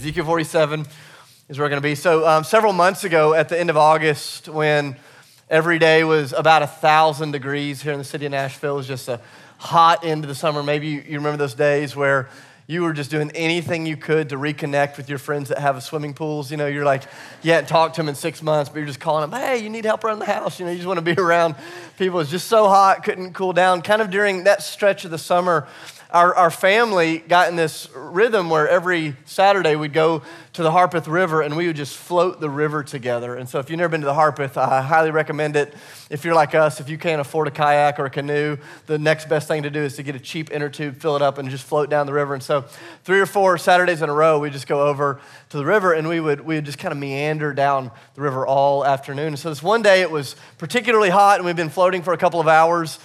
Ezekiel 47 is where we're going to be. So, um, several months ago, at the end of August, when every day was about a thousand degrees here in the city of Nashville, it was just a hot end of the summer. Maybe you, remember those days where you were just doing anything you could to reconnect with your friends that have swimming pools. You know, you're like, you hadn't talked to them in six months, but you're just calling them, hey, you need help around the house. You know, you just want to be around people. It's just so hot, couldn't cool down. Kind of during that stretch of the summer, our, our family got in this rhythm where every Saturday we'd go to the Harpeth River and we would just float the river together. And so if you've never been to the Harpeth, I highly recommend it. If you're like us, if you can't afford a kayak or a canoe, the next best thing to do is to get a cheap inner tube, fill it up, and just float down the river. And so three or four Saturdays in a row, we just go over to the river and we would, we would just kind of meander down the river all afternoon. And so this one day it was particularly hot and we'd been floating for a couple of hours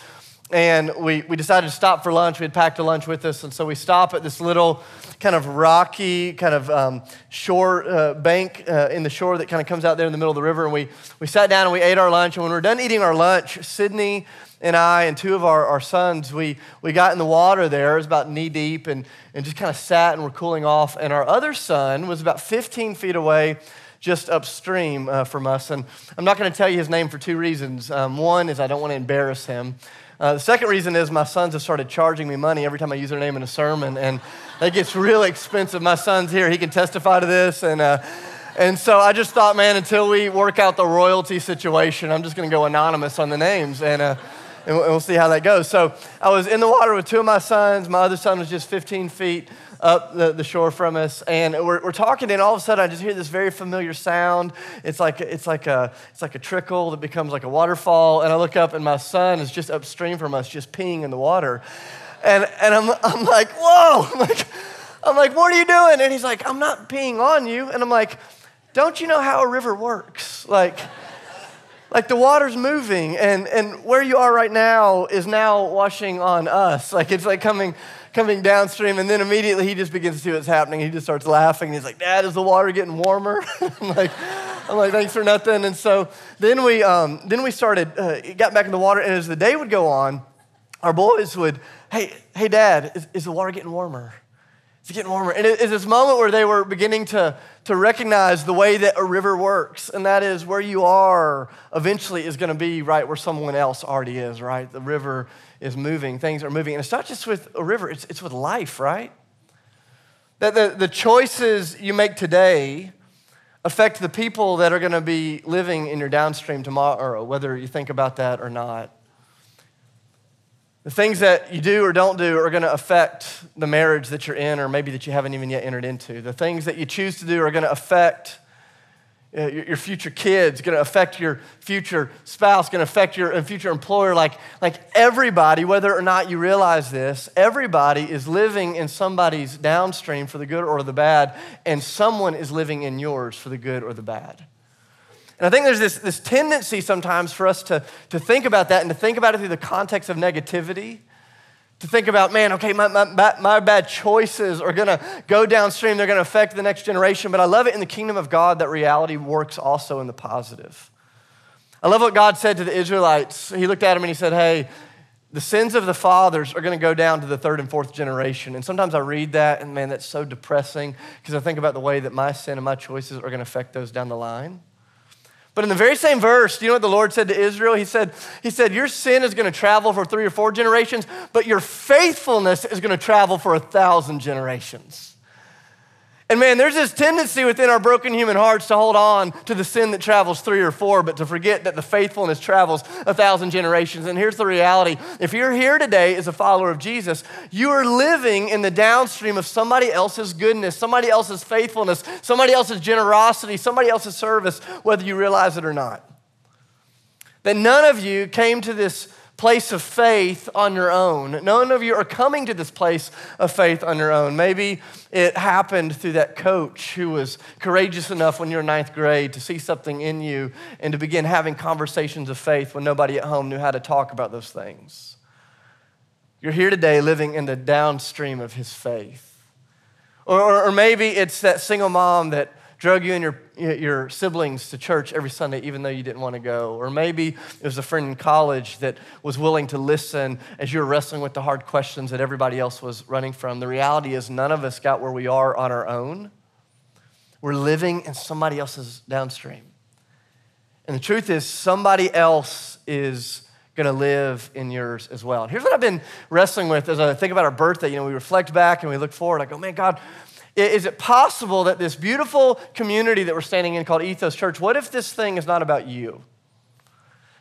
and we, we decided to stop for lunch. We had packed a lunch with us, and so we stop at this little kind of rocky kind of um, shore uh, bank uh, in the shore that kind of comes out there in the middle of the river. And we, we sat down and we ate our lunch. And when we were done eating our lunch, Sydney and I and two of our, our sons, we, we got in the water there. It was about knee deep and, and just kind of sat and were cooling off. And our other son was about 15 feet away just upstream uh, from us. And I'm not going to tell you his name for two reasons. Um, one is I don't want to embarrass him. Uh, the second reason is my sons have started charging me money every time I use their name in a sermon, and that gets really expensive. My son's here, he can testify to this. And, uh, and so I just thought, man, until we work out the royalty situation, I'm just going to go anonymous on the names. And, uh, and we'll see how that goes. So I was in the water with two of my sons. My other son was just 15 feet up the, the shore from us, and we're, we're talking, and all of a sudden I just hear this very familiar sound. It's like, it's, like a, it's like a trickle that becomes like a waterfall, and I look up, and my son is just upstream from us, just peeing in the water. And, and I'm, I'm like, whoa! I'm like, I'm like, what are you doing? And he's like, I'm not peeing on you. And I'm like, don't you know how a river works? Like, like the water's moving and, and where you are right now is now washing on us like it's like coming coming downstream, and then immediately he just begins to see what's happening. He just starts laughing. He's like, Dad, is the water getting warmer? I'm like, I'm like, thanks for nothing. And so then we, um, then we started, uh, got back in the water, and as the day would go on, our boys would, hey, hey, Dad, is, is the water getting warmer? It's getting warmer. And it's this moment where they were beginning to, to recognize the way that a river works, and that is where you are eventually is going to be right where someone else already is, right? The river is moving, things are moving. And it's not just with a river, it's, it's with life, right? That the, the choices you make today affect the people that are going to be living in your downstream tomorrow, whether you think about that or not. The things that you do or don't do are going to affect the marriage that you're in, or maybe that you haven't even yet entered into. The things that you choose to do are going to affect uh, your future kids, going to affect your future spouse, going to affect your uh, future employer. Like, like everybody, whether or not you realize this, everybody is living in somebody's downstream for the good or the bad, and someone is living in yours for the good or the bad. And I think there's this, this tendency sometimes for us to, to think about that and to think about it through the context of negativity to think about, man, okay, my, my, my bad choices are gonna go downstream, they're gonna affect the next generation. But I love it in the kingdom of God that reality works also in the positive. I love what God said to the Israelites. He looked at them and he said, hey, the sins of the fathers are going to go down to the third and fourth generation. And sometimes I read that, and man, that's so depressing because I think about the way that my sin and my choices are going to affect those down the line. But in the very same verse, do you know what the Lord said to Israel? He said, he said Your sin is going to travel for three or four generations, but your faithfulness is going to travel for a thousand generations. And man, there's this tendency within our broken human hearts to hold on to the sin that travels three or four, but to forget that the faithfulness travels a thousand generations. And here's the reality if you're here today as a follower of Jesus, you are living in the downstream of somebody else's goodness, somebody else's faithfulness, somebody else's generosity, somebody else's service, whether you realize it or not. That none of you came to this place of faith on your own. None of you are coming to this place of faith on your own. Maybe it happened through that coach who was courageous enough when you were ninth grade to see something in you and to begin having conversations of faith when nobody at home knew how to talk about those things. You're here today living in the downstream of his faith. Or, or, or maybe it's that single mom that drug you and your, your siblings to church every Sunday, even though you didn't want to go. Or maybe it was a friend in college that was willing to listen as you were wrestling with the hard questions that everybody else was running from. The reality is, none of us got where we are on our own. we're living in somebody else's downstream. And the truth is, somebody else is going to live in yours as well. And here's what I've been wrestling with as I think about our birthday. You know, we reflect back and we look forward. I go, man, God, is it possible that this beautiful community that we're standing in called Ethos Church, what if this thing is not about you?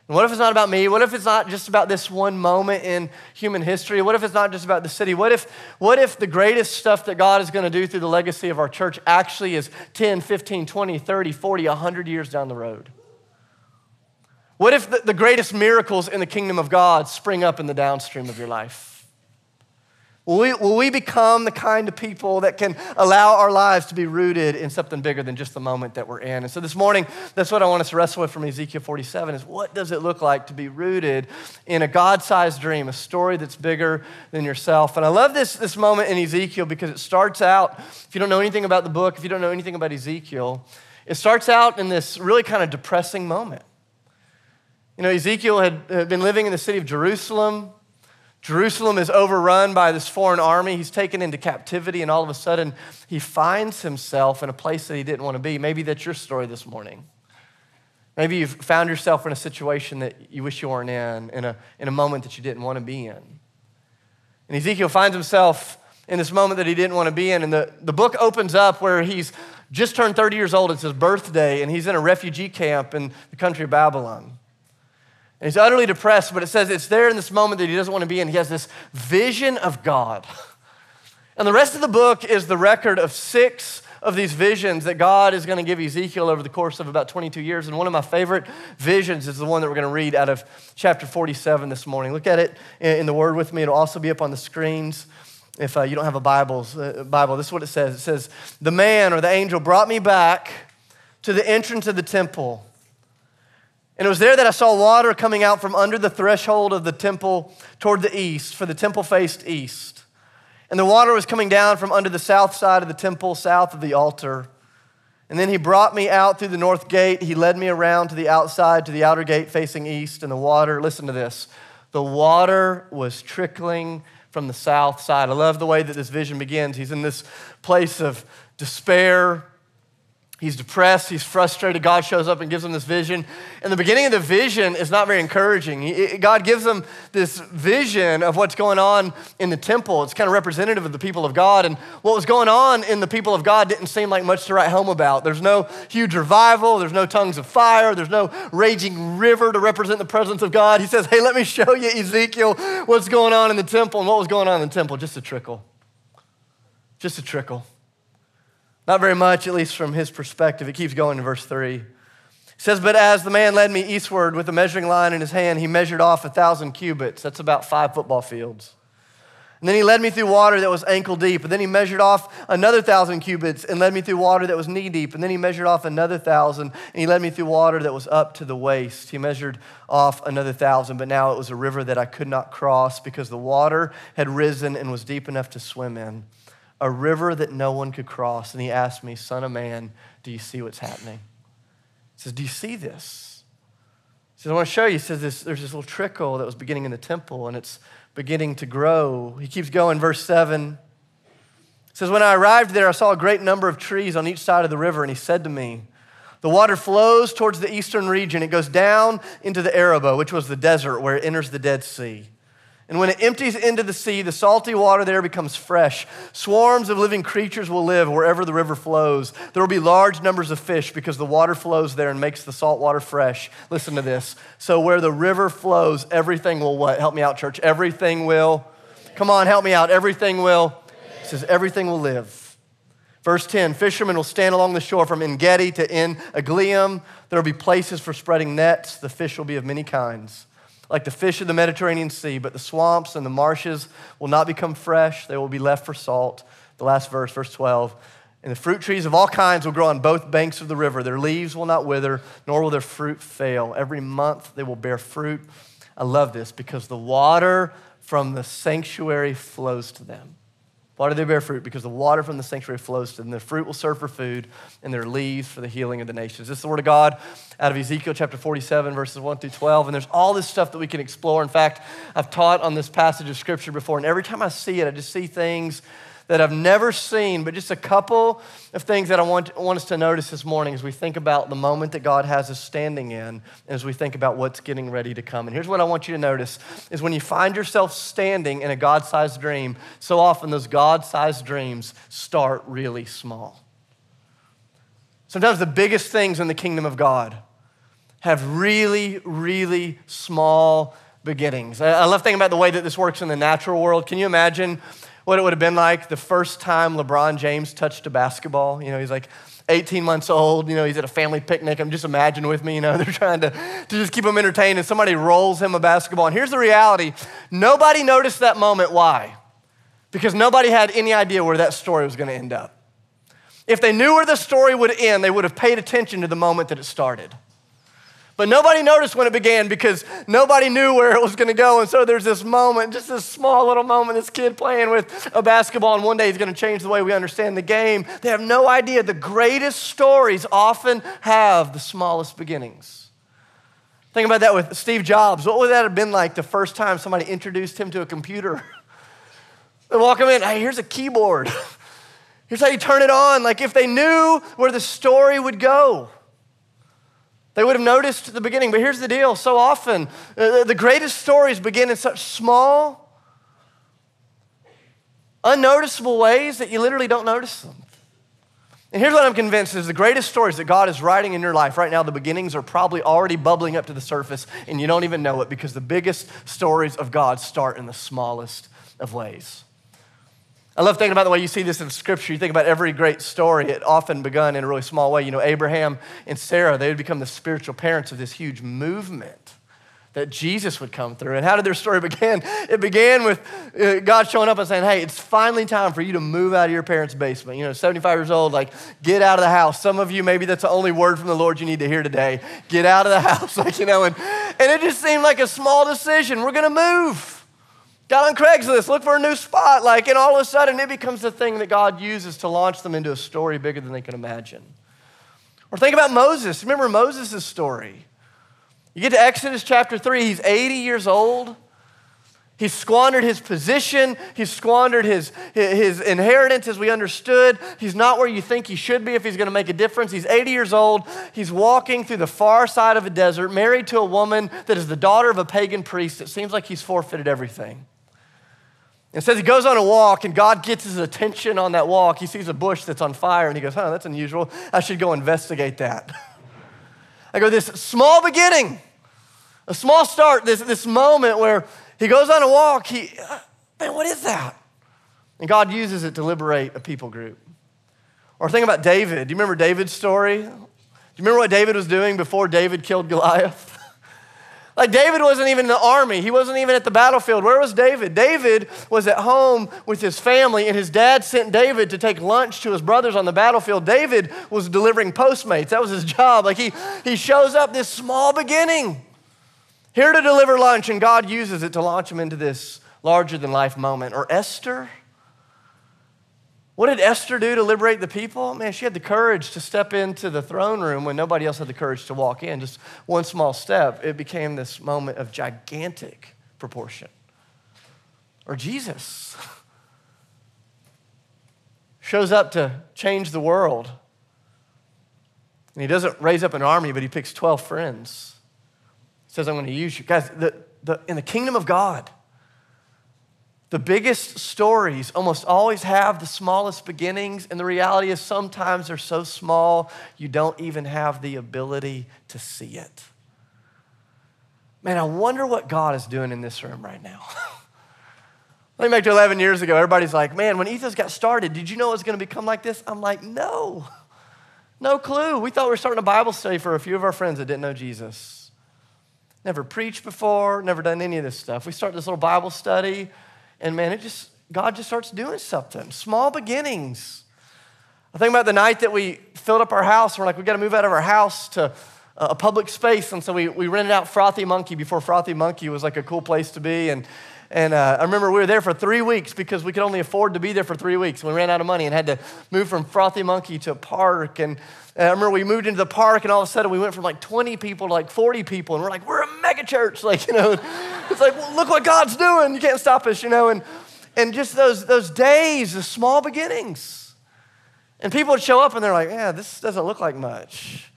And what if it's not about me? What if it's not just about this one moment in human history? What if it's not just about the city? What if, what if the greatest stuff that God is going to do through the legacy of our church actually is 10, 15, 20, 30, 40, 100 years down the road? What if the, the greatest miracles in the kingdom of God spring up in the downstream of your life? Will we, will we become the kind of people that can allow our lives to be rooted in something bigger than just the moment that we're in? And so this morning, that's what I want us to wrestle with from Ezekiel 47 is what does it look like to be rooted in a God-sized dream, a story that's bigger than yourself? And I love this, this moment in Ezekiel because it starts out, if you don't know anything about the book, if you don't know anything about Ezekiel, it starts out in this really kind of depressing moment. You know, Ezekiel had been living in the city of Jerusalem. Jerusalem is overrun by this foreign army. He's taken into captivity, and all of a sudden, he finds himself in a place that he didn't want to be. Maybe that's your story this morning. Maybe you've found yourself in a situation that you wish you weren't in, in a, in a moment that you didn't want to be in. And Ezekiel finds himself in this moment that he didn't want to be in. And the, the book opens up where he's just turned 30 years old. It's his birthday, and he's in a refugee camp in the country of Babylon. And he's utterly depressed, but it says it's there in this moment that he doesn't want to be in. He has this vision of God. And the rest of the book is the record of six of these visions that God is going to give Ezekiel over the course of about 22 years. And one of my favorite visions is the one that we're going to read out of chapter 47 this morning. Look at it in the Word with me. It'll also be up on the screens if uh, you don't have a uh, Bible. This is what it says. It says, The man or the angel brought me back to the entrance of the temple and it was there that I saw water coming out from under the threshold of the temple toward the east, for the temple faced east. And the water was coming down from under the south side of the temple, south of the altar. And then he brought me out through the north gate. He led me around to the outside, to the outer gate facing east. And the water, listen to this, the water was trickling from the south side. I love the way that this vision begins. He's in this place of despair He's depressed, he's frustrated. God shows up and gives him this vision. And the beginning of the vision is not very encouraging. God gives him this vision of what's going on in the temple. It's kind of representative of the people of God. And what was going on in the people of God didn't seem like much to write home about. There's no huge revival, there's no tongues of fire, there's no raging river to represent the presence of God. He says, Hey, let me show you, Ezekiel, what's going on in the temple. And what was going on in the temple? Just a trickle. Just a trickle. Not very much, at least from his perspective. It keeps going in verse 3. It says, But as the man led me eastward with a measuring line in his hand, he measured off a thousand cubits. That's about five football fields. And then he led me through water that was ankle deep. And then he measured off another thousand cubits and led me through water that was knee deep. And then he measured off another thousand and he led me through water that was up to the waist. He measured off another thousand, but now it was a river that I could not cross because the water had risen and was deep enough to swim in a river that no one could cross. And he asked me, Son of man, do you see what's happening? He says, Do you see this? He says, I want to show you. He says, this, There's this little trickle that was beginning in the temple, and it's beginning to grow. He keeps going, verse 7. It says, When I arrived there, I saw a great number of trees on each side of the river, and he said to me, The water flows towards the eastern region. It goes down into the Arabah, which was the desert where it enters the Dead Sea. And when it empties into the sea, the salty water there becomes fresh. Swarms of living creatures will live wherever the river flows. There will be large numbers of fish because the water flows there and makes the salt water fresh. Listen to this. So where the river flows, everything will what? Help me out, church. Everything will. Come on, help me out. Everything will. It says everything will live. Verse 10 Fishermen will stand along the shore from En Gedi to En Eglaim. There will be places for spreading nets. The fish will be of many kinds like the fish of the Mediterranean Sea, but the swamps and the marshes will not become fresh. They will be left for salt. The last verse, verse 12. And the fruit trees of all kinds will grow on both banks of the river. Their leaves will not wither, nor will their fruit fail. Every month they will bear fruit. I love this because the water from the sanctuary flows to them. Why do they bear fruit? Because the water from the sanctuary flows to them. The fruit will serve for food, and their leaves for the healing of the nations. This is the word of God out of Ezekiel chapter 47, verses 1 through 12. And there's all this stuff that we can explore. In fact, I've taught on this passage of scripture before, and every time I see it, I just see things that I've never seen, but just a couple of things that I want, want us to notice this morning as we think about the moment that God has us standing in, as we think about what's getting ready to come. And here's what I want you to notice is when you find yourself standing in a God-sized dream, so often those God-sized dreams start really small. Sometimes the biggest things in the kingdom of God have really, really small beginnings. I love thinking about the way that this works in the natural world. Can you imagine what it would have been like the first time LeBron James touched a basketball? You know, he's like 18 months old, you know, he's at a family picnic. I'm just imagine with me, you know, they're trying to, to just keep him entertained and somebody rolls him a basketball. And here's the reality nobody noticed that moment. Why? Because nobody had any idea where that story was going to end up. If they knew where the story would end, they would have paid attention to the moment that it started. But nobody noticed when it began because nobody knew where it was going to go. And so there's this moment, just this small little moment, this kid playing with a basketball, and one day he's going to change the way we understand the game. They have no idea. The greatest stories often have the smallest beginnings. Think about that with Steve Jobs. What would that have been like the first time somebody introduced him to a computer? they walk him in, hey, here's a keyboard. Here's how you turn it on. Like if they knew where the story would go. They would have noticed the beginning, but here's the deal so often, uh, the greatest stories begin in such small, unnoticeable ways that you literally don't notice them. And here's what I'm convinced is the greatest stories that God is writing in your life right now, the beginnings are probably already bubbling up to the surface, and you don't even know it because the biggest stories of God start in the smallest of ways. I love thinking about the way you see this in Scripture. You think about every great story, it often begun in a really small way. You know, Abraham and Sarah, they would become the spiritual parents of this huge movement that Jesus would come through. And how did their story begin? It began with uh, God showing up and saying, Hey, it's finally time for you to move out of your parents' basement. You know, 75 years old, like, get out of the house. Some of you, maybe that's the only word from the Lord you need to hear today. Get out of the house. Like, you know, and, and it just seemed like a small decision. We're going to move. Got on Craigslist, look for a new spot, like, and all of a sudden it becomes the thing that God uses to launch them into a story bigger than they can imagine. Or think about Moses. Remember Moses' story. You get to Exodus chapter 3, he's 80 years old. He's squandered his position. He's squandered his, his inheritance as we understood. He's not where you think he should be if he's going to make a difference. He's 80 years old. He's walking through the far side of a desert, married to a woman that is the daughter of a pagan priest. It seems like he's forfeited everything. It says he goes on a walk and God gets his attention on that walk. He sees a bush that's on fire and he goes, huh, that's unusual. I should go investigate that. I go, this small beginning, a small start, this, this moment where he goes on a walk. He, uh, man, what is that? And God uses it to liberate a people group. Or think about David. Do you remember David's story? Do you remember what David was doing before David killed Goliath? Like David wasn't even in the army. He wasn't even at the battlefield. Where was David? David was at home with his family, and his dad sent David to take lunch to his brothers on the battlefield. David was delivering Postmates. That was his job. Like he, he shows up this small beginning, here to deliver lunch, and God uses it to launch him into this larger than life moment. Or Esther. What did Esther do to liberate the people? Man, she had the courage to step into the throne room when nobody else had the courage to walk in. Just one small step, it became this moment of gigantic proportion. Or Jesus shows up to change the world. And he doesn't raise up an army, but he picks 12 friends. He says, I'm going to use you. Guys, the, the, in the kingdom of God, the biggest stories almost always have the smallest beginnings, and the reality is sometimes they're so small you don't even have the ability to see it. Man, I wonder what God is doing in this room right now. Let me back to 11 years ago. Everybody's like, man, when Ethos got started, did you know it was going to become like this? I'm like, no, no clue. We thought we were starting a Bible study for a few of our friends that didn't know Jesus. Never preached before, never done any of this stuff. We start this little Bible study. And man, it just, God just starts doing something. Small beginnings. I think about the night that we filled up our house. We're like, we got to move out of our house to a public space. And so we, we rented out Frothy Monkey before Frothy Monkey was like a cool place to be. And, and uh, I remember we were there for three weeks because we could only afford to be there for three weeks. We ran out of money and had to move from Frothy Monkey to park. And I remember we moved into the park and all of a sudden we went from like 20 people to like 40 people. And we're like, we're a mega church. Like, you know, it's like, well, look what God's doing. You can't stop us, you know. And, And just those, those days, the small beginnings. And people would show up and they're like, yeah, this doesn't look like much.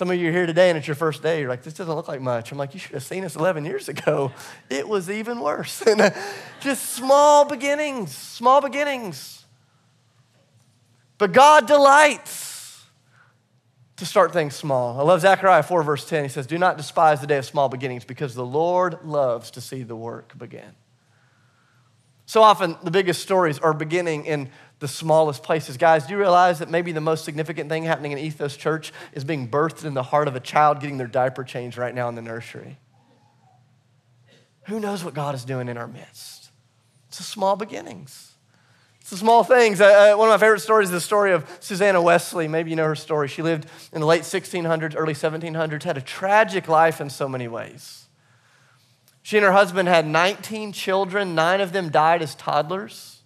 Some of you are here today and it's your first day. You're like, this doesn't look like much. I'm like, you should have seen us 11 years ago. It was even worse. and uh, just small beginnings, small beginnings. But God delights to start things small. I love Zechariah 4, verse 10. He says, Do not despise the day of small beginnings because the Lord loves to see the work begin. So often, the biggest stories are beginning in the smallest places. Guys, do you realize that maybe the most significant thing happening in Ethos Church is being birthed in the heart of a child getting their diaper changed right now in the nursery? Who knows what God is doing in our midst? It's the small beginnings. It's the small things. Uh, uh one of my favorite stories is the story of Susanna Wesley. Maybe you know her story. She lived in the late 1600s, early 1700s, had a tragic life in so many ways. She and her husband had 19 children, nine of them died as toddlers.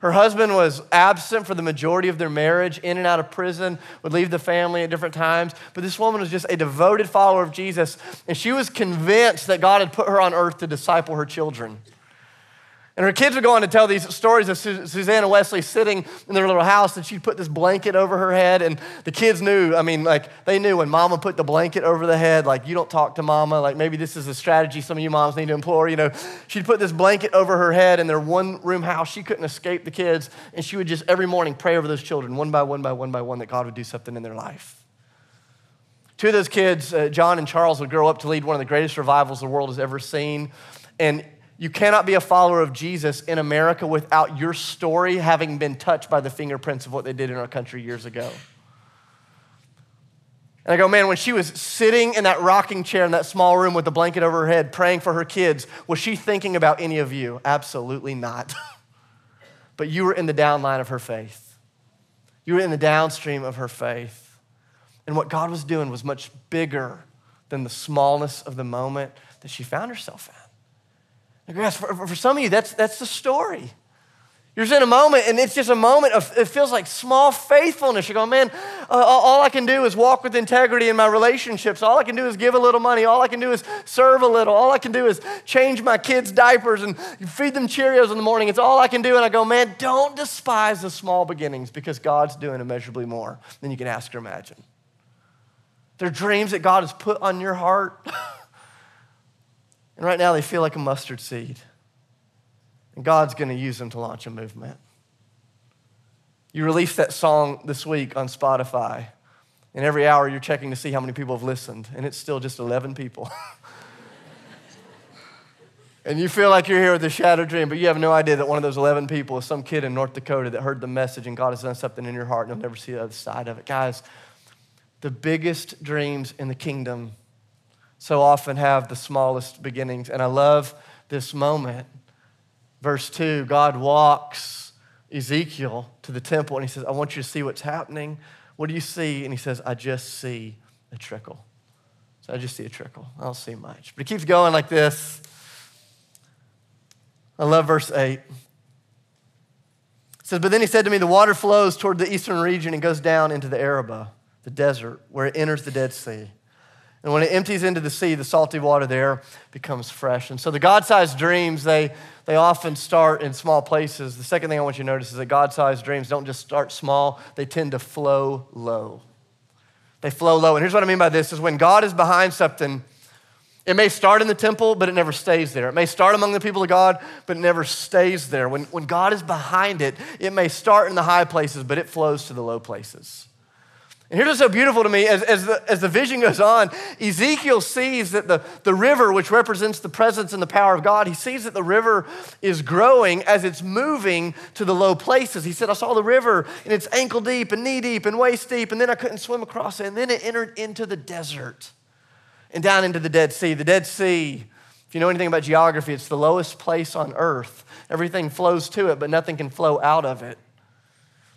Her husband was absent for the majority of their marriage, in and out of prison, would leave the family at different times. But this woman was just a devoted follower of Jesus, and she was convinced that God had put her on earth to disciple her children. And her kids would go on to tell these stories of Susanna Wesley sitting in their little house, and she'd put this blanket over her head. And the kids knew, I mean, like, they knew when mama put the blanket over the head, like, you don't talk to mama. Like, maybe this is a strategy some of you moms need to employ. You know, she'd put this blanket over her head in their one room house. She couldn't escape the kids. And she would just every morning pray over those children, one by one by one by one, that God would do something in their life. Two of those kids, uh, John and Charles, would grow up to lead one of the greatest revivals the world has ever seen. And you cannot be a follower of Jesus in America without your story having been touched by the fingerprints of what they did in our country years ago. And I go, man, when she was sitting in that rocking chair in that small room with the blanket over her head praying for her kids, was she thinking about any of you? Absolutely not. but you were in the downline of her faith. You were in the downstream of her faith. And what God was doing was much bigger than the smallness of the moment that she found herself in. For, for some of you, that's, that's the story. You're in a moment, and it's just a moment of, it feels like small faithfulness. You're going, man, uh, all I can do is walk with integrity in my relationships. All I can do is give a little money. All I can do is serve a little. All I can do is change my kids' diapers and feed them Cheerios in the morning. It's all I can do. And I go, man, don't despise the small beginnings because God's doing immeasurably more than you can ask or imagine. They're dreams that God has put on your heart. And right now they feel like a mustard seed. And God's going to use them to launch a movement. You released that song this week on Spotify. And every hour you're checking to see how many people have listened. And it's still just 11 people. and you feel like you're here with a shattered dream, but you have no idea that one of those 11 people is some kid in North Dakota that heard the message and God has done something in your heart and you'll never see the other side of it. Guys, the biggest dreams in the kingdom so often have the smallest beginnings. And I love this moment. Verse 2 God walks Ezekiel to the temple and he says, I want you to see what's happening. What do you see? And he says, I just see a trickle. So I just see a trickle. I don't see much. But it keeps going like this. I love verse 8. It says, But then he said to me, The water flows toward the eastern region and goes down into the Arabah, the desert, where it enters the Dead Sea. And when it empties into the sea, the salty water there becomes fresh. And so the God sized dreams, they, they often start in small places. The second thing I want you to notice is that God sized dreams don't just start small, they tend to flow low. They flow low. And here's what I mean by this is when God is behind something, it may start in the temple, but it never stays there. It may start among the people of God, but it never stays there. When, when God is behind it, it may start in the high places, but it flows to the low places. And here's what's so beautiful to me as, as, the, as the vision goes on, Ezekiel sees that the, the river, which represents the presence and the power of God, he sees that the river is growing as it's moving to the low places. He said, I saw the river and it's ankle deep and knee deep and waist deep, and then I couldn't swim across it. And then it entered into the desert and down into the Dead Sea. The Dead Sea, if you know anything about geography, it's the lowest place on earth. Everything flows to it, but nothing can flow out of it.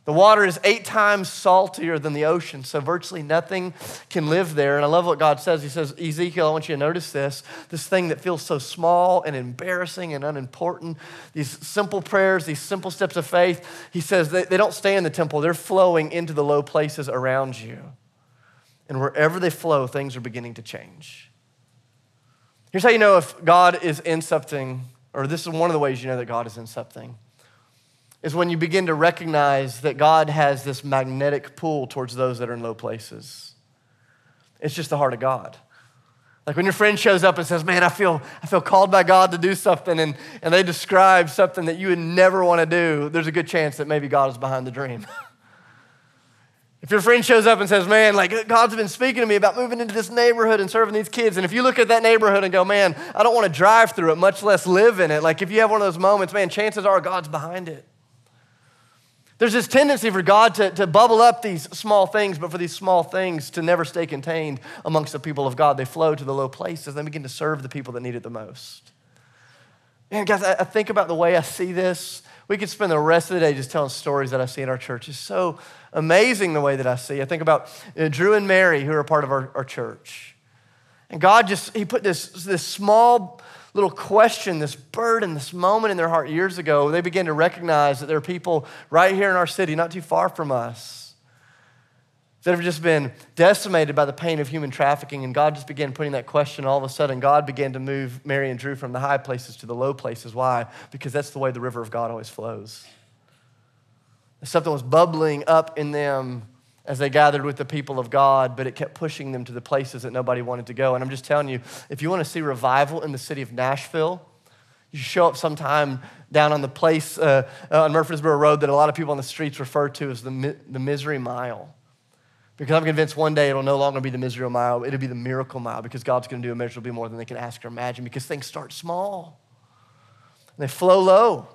The water is eight times saltier than the ocean, so virtually nothing can live there. And I love what God says. He says, Ezekiel, I want you to notice this this thing that feels so small and embarrassing and unimportant, these simple prayers, these simple steps of faith. He says they, they don't stay in the temple, they're flowing into the low places around you. And wherever they flow, things are beginning to change. Here's how you know if God is in something or this is one of the ways you know that God is in something, is when you begin to recognize that God has this magnetic pull towards those that are in low places. It's just the heart of God. Like when your friend shows up and says, Man, I feel, I feel called by God to do something, and, and they describe something that you would never want to do, there's a good chance that maybe God is behind the dream. if your friend shows up and says, Man, like God's been speaking to me about moving into this neighborhood and serving these kids, and if you look at that neighborhood and go, Man, I don't want to drive through it, much less live in it, like if you have one of those moments, man, chances are God's behind it. There's this tendency for God to, to bubble up these small things, but for these small things to never stay contained amongst the people of God. They flow to the low places, they begin to serve the people that need it the most. And guys, I, think about the way I see this. We could spend the rest of the day just telling stories that I see in our church. It's so amazing the way that I see. I think about uh, Drew and Mary, who are part of our, our church. And God just, He put this, this small little question, this burden, this moment in their heart years ago, they began to recognize that there are people right here in our city, not too far from us, that have just been decimated by the pain of human trafficking. And God just began putting that question. All of a sudden, God began to move Mary and Drew from the high places to the low places. Why? Because that's the way the river of God always flows. Something was bubbling up in them as they gathered with the people of God, but it kept pushing them to the places that nobody wanted to go. And I'm just telling you, if you want to see revival in the city of Nashville, you show up sometime down on the place uh, on Murfreesboro Road that a lot of people on the streets refer to as the, the misery mile. Because I'm convinced one day it'll no longer be the misery mile, it'll be the miracle mile because God's going to do immeasurably more than they can ask or imagine because things start small. And they flow low.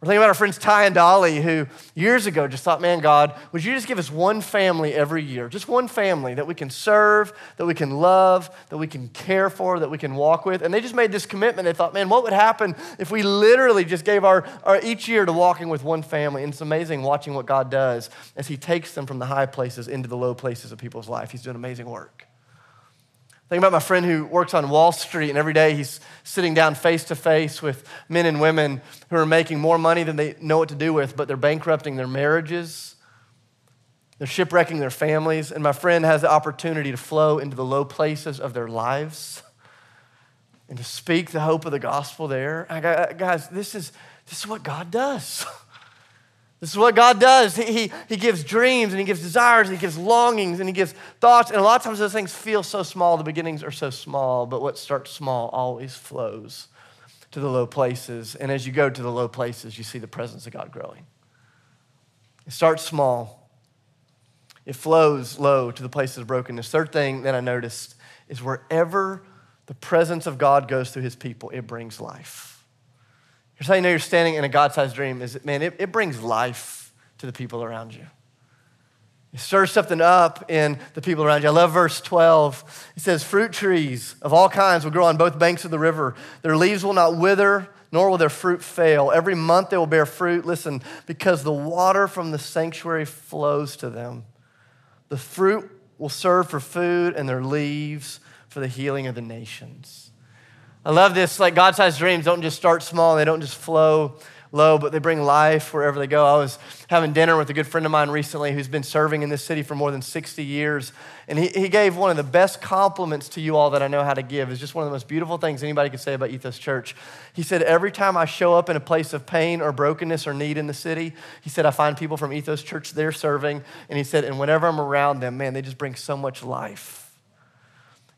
We're thinking about our friends Ty and Dolly, who years ago just thought, man, God, would you just give us one family every year? Just one family that we can serve, that we can love, that we can care for, that we can walk with. And they just made this commitment. They thought, man, what would happen if we literally just gave our, our each year to walking with one family? And it's amazing watching what God does as He takes them from the high places into the low places of people's life. He's doing amazing work. Think about my friend who works on Wall Street, and every day he's sitting down face to face with men and women who are making more money than they know what to do with, but they're bankrupting their marriages. They're shipwrecking their families. And my friend has the opportunity to flow into the low places of their lives and to speak the hope of the gospel there. Guys, this is, this is what God does. This is what God does. He, he, he, gives dreams and He gives desires and He gives longings and He gives thoughts. And a lot of times those things feel so small. The beginnings are so small, but what starts small always flows to the low places. And as you go to the low places, you see the presence of God growing. It starts small, it flows low to the places of brokenness. Third thing that I noticed is wherever the presence of God goes through His people, it brings life. Here's how you know you're standing in a God sized dream is, man, it, it brings life to the people around you. It stirs something up in the people around you. I love verse 12. It says, Fruit trees of all kinds will grow on both banks of the river. Their leaves will not wither, nor will their fruit fail. Every month they will bear fruit. Listen, because the water from the sanctuary flows to them. The fruit will serve for food, and their leaves for the healing of the nations. I love this. Like God sized dreams don't just start small, they don't just flow low, but they bring life wherever they go. I was having dinner with a good friend of mine recently who's been serving in this city for more than 60 years. And he, he gave one of the best compliments to you all that I know how to give. It's just one of the most beautiful things anybody could say about Ethos Church. He said, Every time I show up in a place of pain or brokenness or need in the city, he said, I find people from Ethos Church there serving. And he said, And whenever I'm around them, man, they just bring so much life.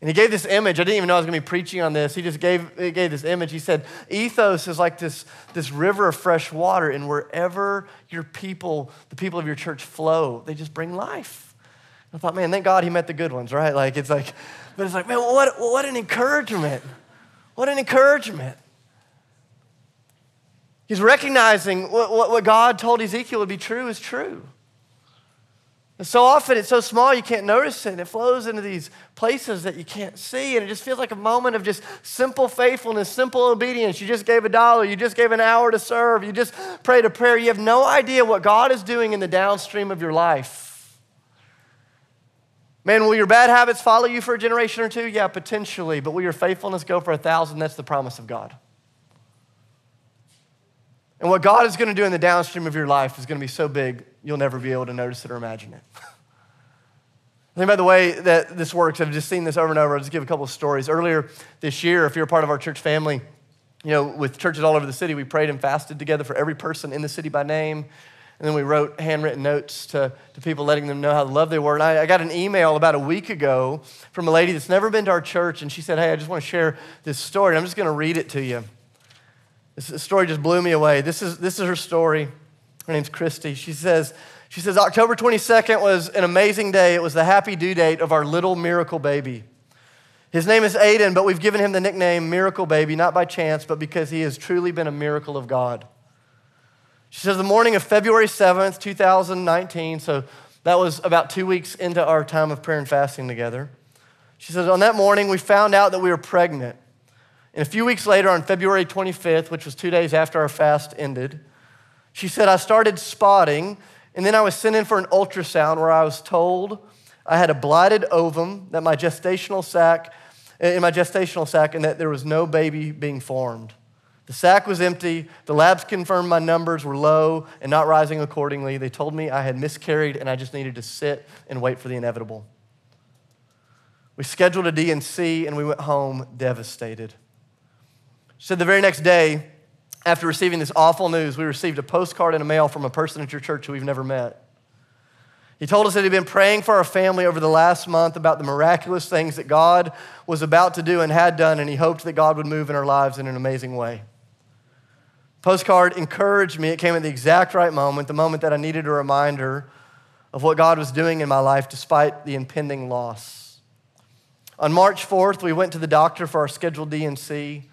And he gave this image. I didn't even know I was going to be preaching on this. He just gave, he gave this image. He said, Ethos is like this, this river of fresh water, and wherever your people, the people of your church flow, they just bring life. I thought, man, thank God he met the good ones, right? Like, it's like, but it's like, man, what, what an encouragement. What an encouragement. He's recognizing what, what, what God told Ezekiel would be true is true. And so often it's so small you can't notice it, and it flows into these places that you can't see. And it just feels like a moment of just simple faithfulness, simple obedience. You just gave a dollar, you just gave an hour to serve, you just prayed a prayer. You have no idea what God is doing in the downstream of your life. Man, will your bad habits follow you for a generation or two? Yeah, potentially. But will your faithfulness go for a thousand? That's the promise of God. And what God is going to do in the downstream of your life is going to be so big, you'll never be able to notice it or imagine it. Think about the way that this works. I've just seen this over and over. I'll just give a couple of stories. Earlier this year, if you're a part of our church family, you know, with churches all over the city, we prayed and fasted together for every person in the city by name. And then we wrote handwritten notes to, to people, letting them know how loved they were. And I, I, got an email about a week ago from a lady that's never been to our church. And she said, Hey, I just want to share this story. And I'm just going to read it to you. This story just blew me away. This is, this is her story. Her name's Christy. She says, she says, October 22nd was an amazing day. It was the happy due date of our little miracle baby. His name is Aiden, but we've given him the nickname Miracle Baby, not by chance, but because he has truly been a miracle of God. She says, the morning of February 7th, 2019, so that was about two weeks into our time of prayer and fasting together. She says, on that morning, we found out that we were pregnant. And a few weeks later, on February 25th, which was two days after our fast ended, she said, I started spotting, and then I was sent in for an ultrasound where I was told I had a blighted ovum, that my gestational sac in my gestational sac and that there was no baby being formed. The sac was empty. The labs confirmed my numbers were low and not rising accordingly. They told me I had miscarried and I just needed to sit and wait for the inevitable. We scheduled a D&C and we went home devastated. She said the very next day, after receiving this awful news, we received a postcard in the mail from a person at your church who we've never met. He told us that he'd been praying for our family over the last month about the miraculous things that God was about to do and had done, and he hoped that God would move in our lives in an amazing way. Postcard encouraged me. It came at the exact right moment, the moment that I needed a reminder of what God was doing in my life despite the impending loss. On March 4th, we went to the doctor for our scheduled D&C.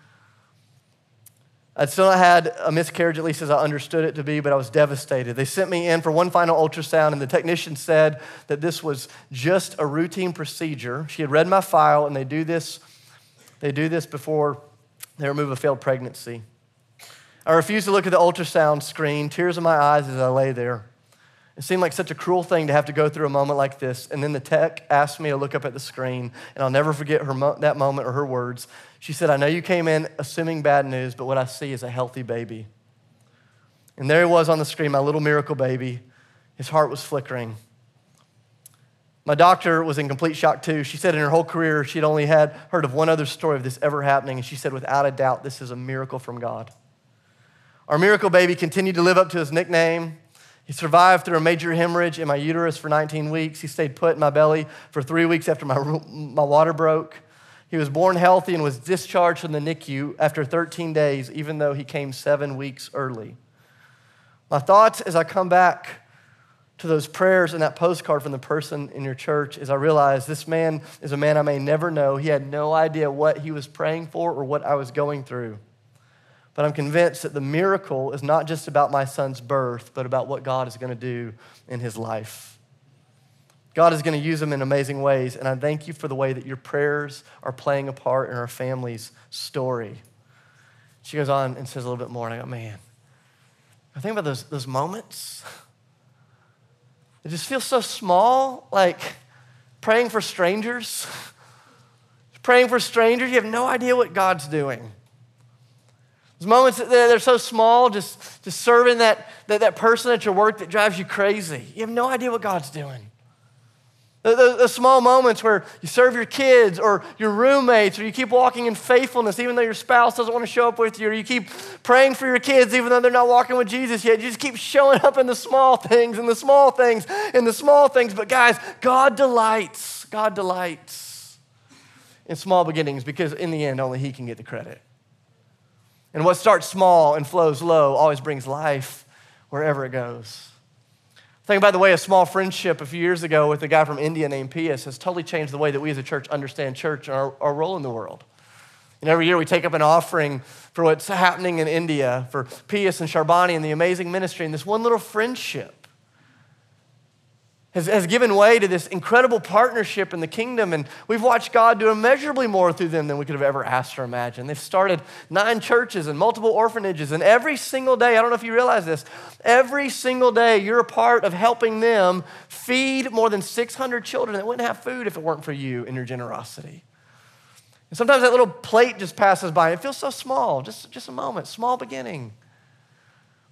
I'd still not had a miscarriage, at least as I understood it to be, but I was devastated. They sent me in for one final ultrasound, and the technician said that this was just a routine procedure. She had read my file, and they do this, they do this before they remove a failed pregnancy. I refused to look at the ultrasound screen, tears in my eyes as I lay there. It seemed like such a cruel thing to have to go through a moment like this. And then the tech asked me to look up at the screen, and I'll never forget her mo- that moment or her words. She said, I know you came in assuming bad news, but what I see is a healthy baby. And there he was on the screen, my little miracle baby. His heart was flickering. My doctor was in complete shock too. She said in her whole career, she'd only had heard of one other story of this ever happening. And she said, without a doubt, this is a miracle from God. Our miracle baby continued to live up to his nickname. He survived through a major hemorrhage in my uterus for 19 weeks. He stayed put in my belly for three weeks after my, my water broke. He was born healthy and was discharged from the NICU after 13 days, even though he came seven weeks early. My thoughts as I come back to those prayers and that postcard from the person in your church is I realize this man is a man I may never know. He had no idea what he was praying for or what I was going through. But I'm convinced that the miracle is not just about my son's birth, but about what God is going to do in his life. God is going to use them in amazing ways, and I thank you for the way that your prayers are playing a part in our family's story. She goes on and says a little bit more, and I go, man, I think about those, those moments. It just feels so small, like praying for strangers. praying for strangers, you have no idea what God's doing. Those moments that they're so small, just, just serving that, that, that person at your work that drives you crazy. You have no idea what God's doing. The, small moments where you serve your kids or your roommates, or you keep walking in faithfulness even though your spouse doesn't want to show up with you, or you keep praying for your kids even though they're not walking with Jesus yet. You just keep showing up in the small things, and the small things, and the small things. But guys, God delights. God delights in small beginnings because in the end, only He can get the credit. And what starts small and flows low always brings life wherever it goes. Think about the way a small friendship a few years ago with a guy from India named Pius has totally changed the way that we as a church understand church and our, our role in the world. And every year we take up an offering for what's happening in India, for Pius and Sharbani and the amazing ministry, and this one little friendship has, has given way to this incredible partnership in the kingdom. And we've watched God do immeasurably more through them than we could have ever asked or imagined. They've started nine churches and multiple orphanages. And every single day, I don't know if you realize this, every single day you're a part of helping them feed more than 600 children that wouldn't have food if it weren't for you and your generosity. And sometimes that little plate just passes by and it feels so small, just, just a moment, small beginning.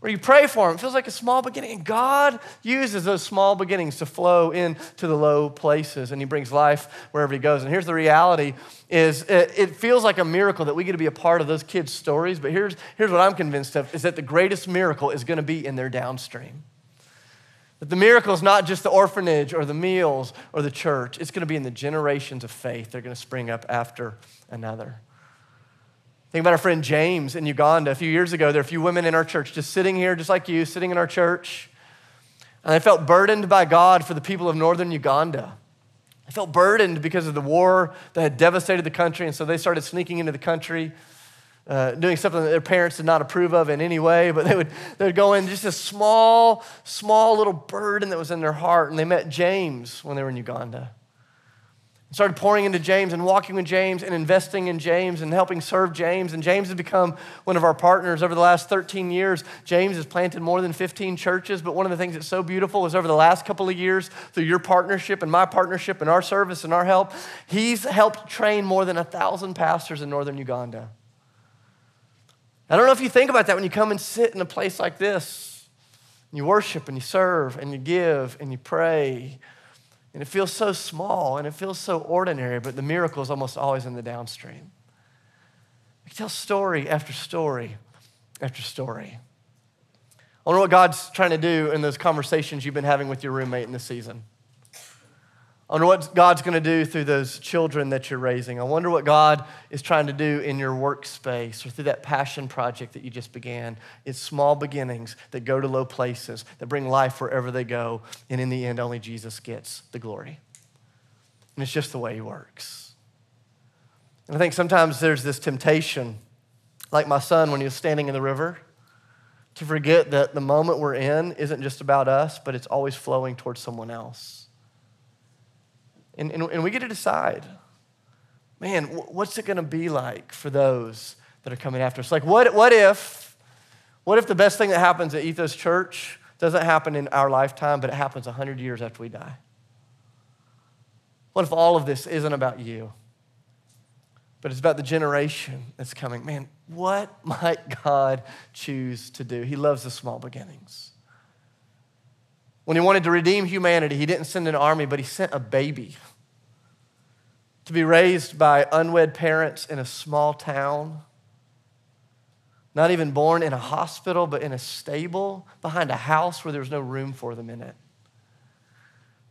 Where you pray for them. It feels like a small beginning. And God uses those small beginnings to flow into the low places, and He brings life wherever He goes. And here's the reality is it, feels like a miracle that we get to be a part of those kids' stories, but here's, here's what I'm convinced of, is that the greatest miracle is going to be in their downstream. That the miracle is not just the orphanage or the meals or the church, it's going to be in the generations of faith that are going to spring up after another. Think about our friend James in Uganda. A few years ago, there were a few women in our church just sitting here, just like you, sitting in our church. And they felt burdened by God for the people of northern Uganda. They felt burdened because of the war that had devastated the country, and so they started sneaking into the country, uh, doing something that their parents did not approve of in any way. But they would, they would go in just a small, small little burden that was in their heart. And they met James when they were in Uganda started pouring into James and walking with James and investing in James and helping serve James. And James has become one of our partners over the last 13 years. James has planted more than 15 churches. But one of the things that's so beautiful is over the last couple of years, through your partnership and my partnership and our service and our help, he's helped train more than a thousand pastors in northern Uganda. I don't know if you think about that when you come and sit in a place like this. And you worship and you serve and you give and you pray and it feels so small and it feels so ordinary, but the miracle is almost always in the downstream. We tell story after story after story. I wonder what God's trying to do in those conversations you've been having with your roommate in this season. I wonder what God's going to do through those children that you're raising. I wonder what God is trying to do in your workspace or through that passion project that you just began. It's small beginnings that go to low places, that bring life wherever they go. And in the end, only Jesus gets the glory. And it's just the way He works. And I think sometimes there's this temptation, like my son when he was standing in the river, to forget that the moment we're in isn't just about us, but it's always flowing towards someone else. And, and, and we get to decide man, what's it going to be like for those that are coming after us? Like, what, what if, what if the best thing that happens at Ethos Church doesn't happen in our lifetime, but it happens 100 years after we die? What if all of this isn't about you, but it's about the generation that's coming? Man, what might God choose to do? He loves the small beginnings. When he wanted to redeem humanity, he didn't send an army, but he sent a baby to be raised by unwed parents in a small town, not even born in a hospital, but in a stable behind a house where there was no room for them in it.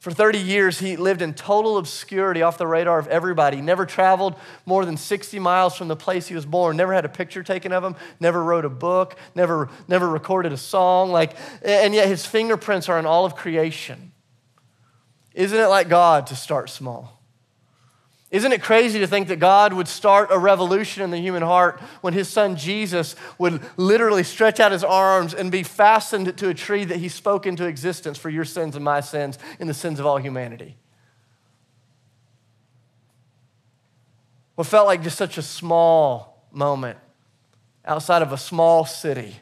For 30 years, he lived in total obscurity off the radar of everybody. He Never traveled more than 60 miles from the place he was born. Never had a picture taken of him. Never wrote a book. Never, never recorded a song. Like, and yet his fingerprints are in all of creation. Isn't it like God to start small? Isn't it crazy to think that God would start a revolution in the human heart when his son Jesus would literally stretch out his arms and be fastened to a tree that he spoke into existence for your sins and my sins and the sins of all humanity? What felt like just such a small moment outside of a small city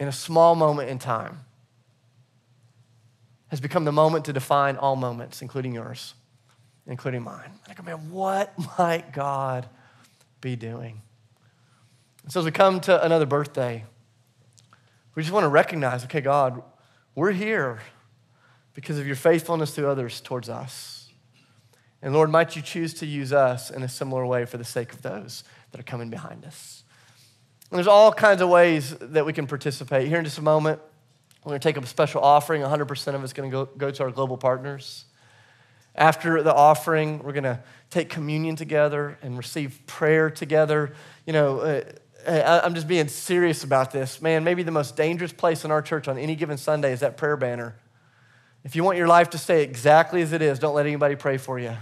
in a small moment in time has become the moment to define all moments, including yours including mine. I go, man, what might God be doing? so as we come to another birthday, we just want to recognize, okay, God, we're here because of your faithfulness to others towards us. And Lord, might you choose to use us in a similar way for the sake of those that are coming behind us. And there's all kinds of ways that we can participate. Here in just a moment, we're going to take up a special offering. 100% of it's going to go, go to our global partners. After the offering, we're going to take communion together and receive prayer together. You know, uh, I'm just being serious about this. Man, maybe the most dangerous place in our church on any given Sunday is that prayer banner. If you want your life to stay exactly as it is, don't let anybody pray for you.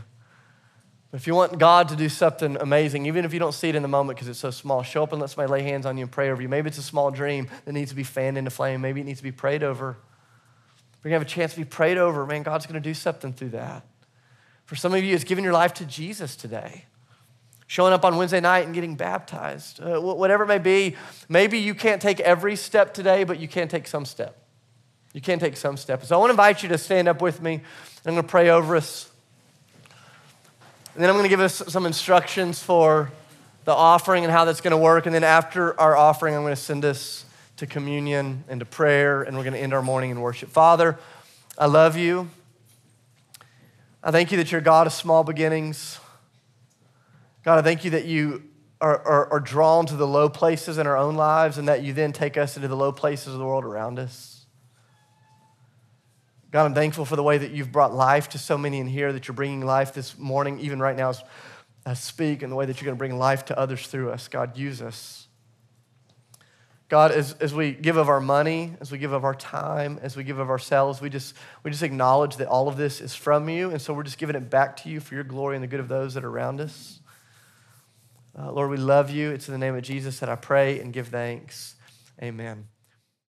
But if you want God to do something amazing, even if you don't see it in the moment because it's so small, show up and let somebody lay hands on you and pray over you. Maybe it's a small dream that needs to be fanned into flame. Maybe it needs to be prayed over. We're going to have a chance to be prayed over. Man, God's going to do something through that. For some of you, it's giving your life to Jesus today. Showing up on Wednesday night and getting baptized. Uh, whatever it may be, maybe you can't take every step today, but you can take some step. You can take some step. So I want to invite you to stand up with me. I'm going to pray over us. And then I'm going to give us some instructions for the offering and how that's going to work. And then after our offering, I'm going to send us to communion and to prayer, and we're going to end our morning in worship. Father, I love you. I thank you that you're God of small beginnings. God, I thank you that you are, are, are, drawn to the low places in our own lives and that you then take us into the low places of the world around us. God, I'm thankful for the way that you've brought life to so many in here, that you're bringing life this morning, even right now as I speak, and the way that you're going to bring life to others through us. God, use us. God, as, as we give of our money, as we give of our time, as we give of ourselves, we just, we just acknowledge that all of this is from you. And so we're just giving it back to you for your glory and the good of those that are around us. Uh, Lord, we love you. It's in the name of Jesus that I pray and give thanks. Amen.